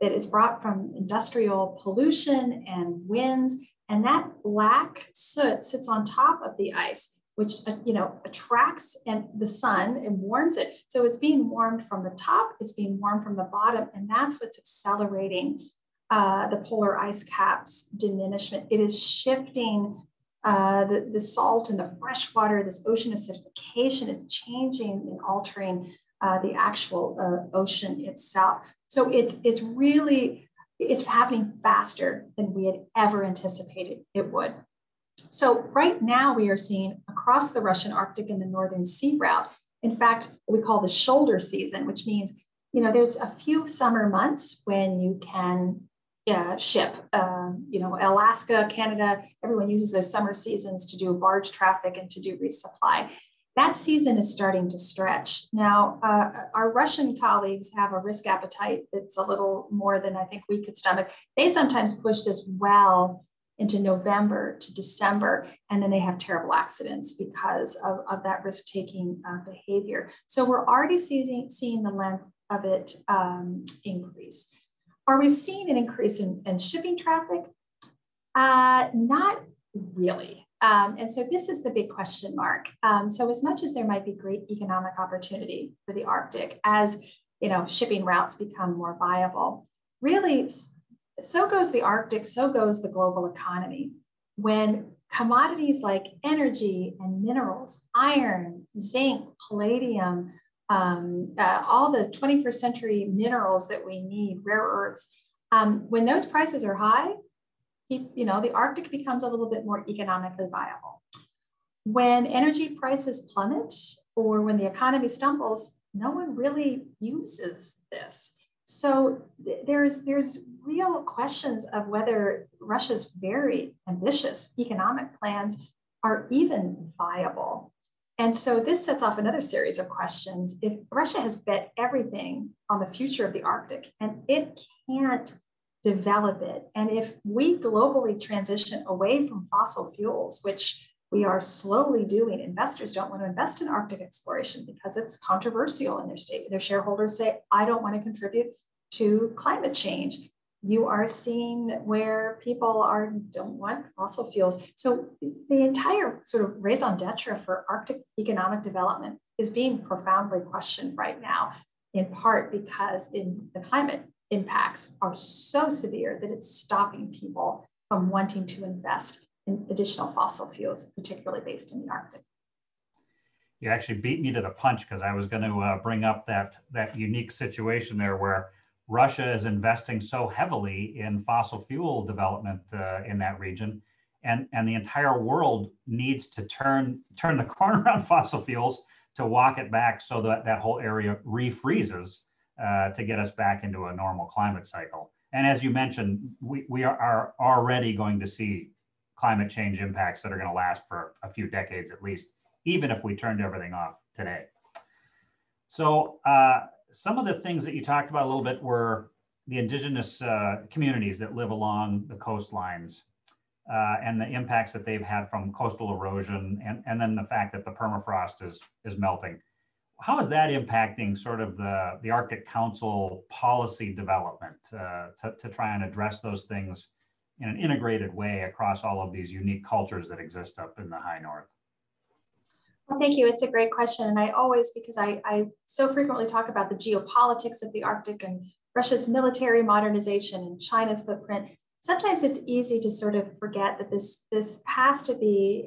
[SPEAKER 3] that is brought from industrial pollution and winds. And that black soot sits on top of the ice which uh, you know attracts and the sun and warms it. So it's being warmed from the top, it's being warmed from the bottom, and that's what's accelerating uh, the polar ice caps diminishment. It is shifting uh, the, the salt and the fresh water, this ocean acidification is changing and altering uh, the actual uh, ocean itself. So it's it's really it's happening faster than we had ever anticipated it would. So right now we are seeing across the Russian Arctic and the Northern Sea route, in fact, we call the shoulder season, which means, you know, there's a few summer months when you can uh, ship, um, you know, Alaska, Canada, everyone uses those summer seasons to do barge traffic and to do resupply. That season is starting to stretch. Now, uh, our Russian colleagues have a risk appetite that's a little more than I think we could stomach. They sometimes push this well into November to December, and then they have terrible accidents because of, of that risk taking uh, behavior. So we're already seeing, seeing the length of it um, increase. Are we seeing an increase in, in shipping traffic? Uh, not really. Um, and so this is the big question mark. Um, so as much as there might be great economic opportunity for the Arctic as you know shipping routes become more viable, really so goes the Arctic, so goes the global economy. When commodities like energy and minerals, iron, zinc, palladium, um, uh, all the 21st century minerals that we need, rare earths, um, when those prices are high, you know, the Arctic becomes a little bit more economically viable. When energy prices plummet or when the economy stumbles, no one really uses this. So there's there's real questions of whether Russia's very ambitious economic plans are even viable. And so this sets off another series of questions. If Russia has bet everything on the future of the Arctic and it can't develop it, and if we globally transition away from fossil fuels, which we are slowly doing. Investors don't want to invest in Arctic exploration because it's controversial in their state. Their shareholders say, I don't want to contribute to climate change. You are seeing where people are don't want fossil fuels. So the entire sort of raison d'etre for Arctic economic development is being profoundly questioned right now, in part because in the climate impacts are so severe that it's stopping people from wanting to invest in additional fossil fuels, particularly based in the Arctic.
[SPEAKER 4] You actually beat me to the punch because I was going to uh, bring up that that unique situation there where Russia is investing so heavily in fossil fuel development uh, in that region, and and the entire world needs to turn turn the corner on fossil fuels to walk it back so that that whole area refreezes uh, to get us back into a normal climate cycle. And as you mentioned, we, we are, are already going to see climate change impacts that are going to last for a few decades at least, even if we turned everything off today. So uh, some of the things that you talked about a little bit were the indigenous uh, communities that live along the coastlines uh, and the impacts that they've had from coastal erosion and, and then the fact that the permafrost is, is melting. How is that impacting sort of the, the Arctic Council policy development uh, to, to try and address those things in an integrated way across all of these unique cultures that exist up in the high north?
[SPEAKER 3] Well, thank you. It's a great question. And I always, because I, I so frequently talk about the geopolitics of the Arctic and Russia's military modernization and China's footprint, sometimes it's easy to sort of forget that this, this has to be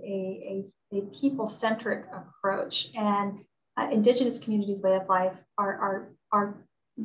[SPEAKER 3] a, a, a people-centric approach. And uh, indigenous communities' way of life are, are, are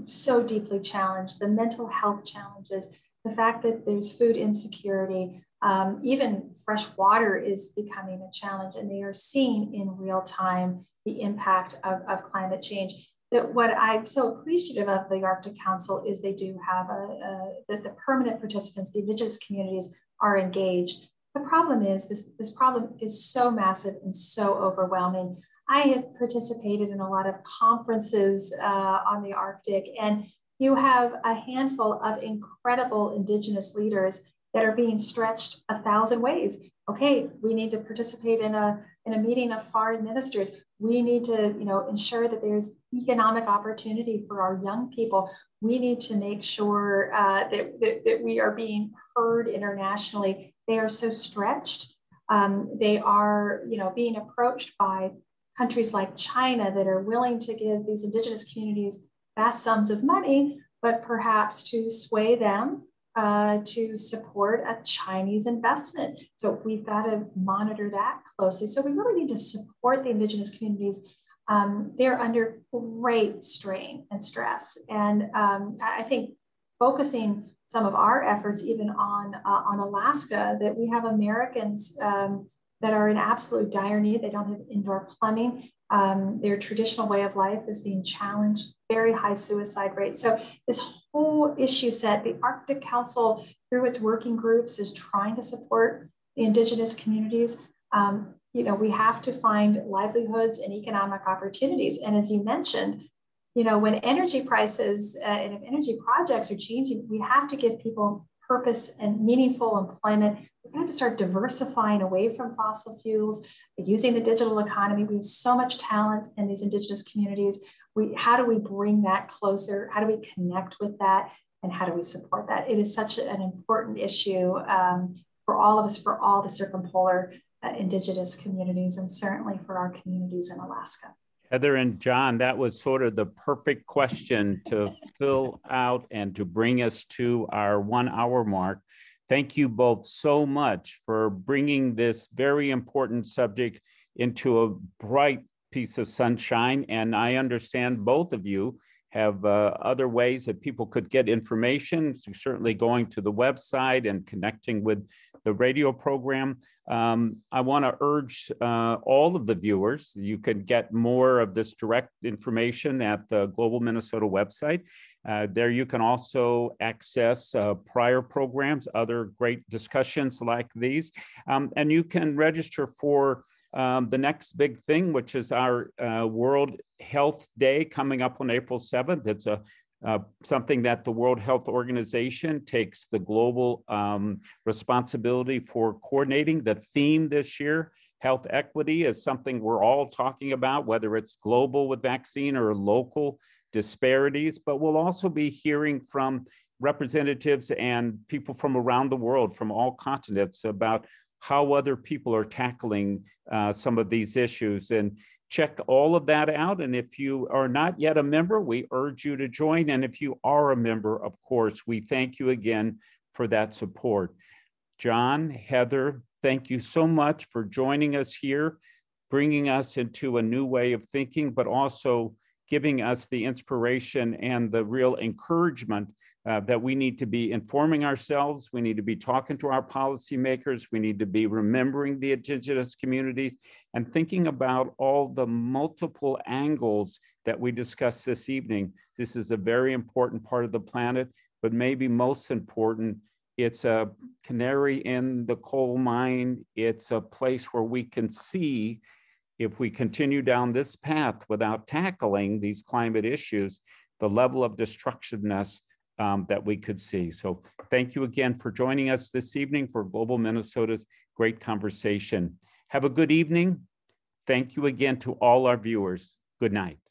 [SPEAKER 3] so deeply challenged. The mental health challenges, the fact that there's food insecurity, um, even fresh water is becoming a challenge, and they are seeing in real time the impact of, of climate change. That what I'm so appreciative of the Arctic Council is they do have a, a that the permanent participants, the indigenous communities, are engaged. The problem is this, this problem is so massive and so overwhelming. I have participated in a lot of conferences uh, on the Arctic, and you have a handful of incredible Indigenous leaders that are being stretched a thousand ways. Okay, we need to participate in a, in a meeting of foreign ministers. We need to you know, ensure that there's economic opportunity for our young people. We need to make sure uh, that, that, that we are being heard internationally. They are so stretched. Um, they are you know, being approached by countries like China that are willing to give these indigenous communities vast sums of money, but perhaps to sway them uh, to support a Chinese investment. So we've got to monitor that closely. So we really need to support the indigenous communities. Um, they're under great strain and stress. And um, I think focusing some of our efforts even on, uh, on Alaska, that we have Americans um, that are in absolute dire need. They don't have indoor plumbing. Um, their traditional way of life is being challenged, very high suicide rates. So, this whole issue set, the Arctic Council, through its working groups, is trying to support the Indigenous communities. Um, you know, we have to find livelihoods and economic opportunities. And as you mentioned, you know, when energy prices uh, and if energy projects are changing, we have to give people purpose and meaningful employment. We're going to, to start diversifying away from fossil fuels, using the digital economy. We have so much talent in these indigenous communities. We, how do we bring that closer? How do we connect with that? And how do we support that? It is such an important issue um, for all of us, for all the circumpolar uh, indigenous communities, and certainly for our communities in Alaska.
[SPEAKER 2] Heather and John, that was sort of the perfect question to fill out and to bring us to our one hour mark. Thank you both so much for bringing this very important subject into a bright piece of sunshine. And I understand both of you have uh, other ways that people could get information, so certainly going to the website and connecting with the radio program. Um, I want to urge uh, all of the viewers, you can get more of this direct information at the Global Minnesota website. Uh, there you can also access uh, prior programs, other great discussions like these, um, and you can register for um, the next big thing, which is our uh, World Health Day coming up on April 7th. It's a uh, something that the World Health Organization takes the global um, responsibility for coordinating. The theme this year, health equity, is something we're all talking about, whether it's global with vaccine or local disparities. But we'll also be hearing from representatives and people from around the world, from all continents, about how other people are tackling uh, some of these issues. And check all of that out. And if you are not yet a member, we urge you to join. And if you are a member, of course, we thank you again for that support. John, Heather, thank you so much for joining us here, bringing us into a new way of thinking, but also giving us the inspiration and the real encouragement uh, that we need to be informing ourselves. We need to be talking to our policymakers. We need to be remembering the indigenous communities and thinking about all the multiple angles that we discussed this evening. This is a very important part of the planet, but maybe most important, it's a canary in the coal mine. It's a place where we can see if we continue down this path without tackling these climate issues, the level of destructiveness um, that we could see. So thank you again for joining us this evening for Global Minnesota's great conversation. Have a good evening. Thank you again to all our viewers. Good night.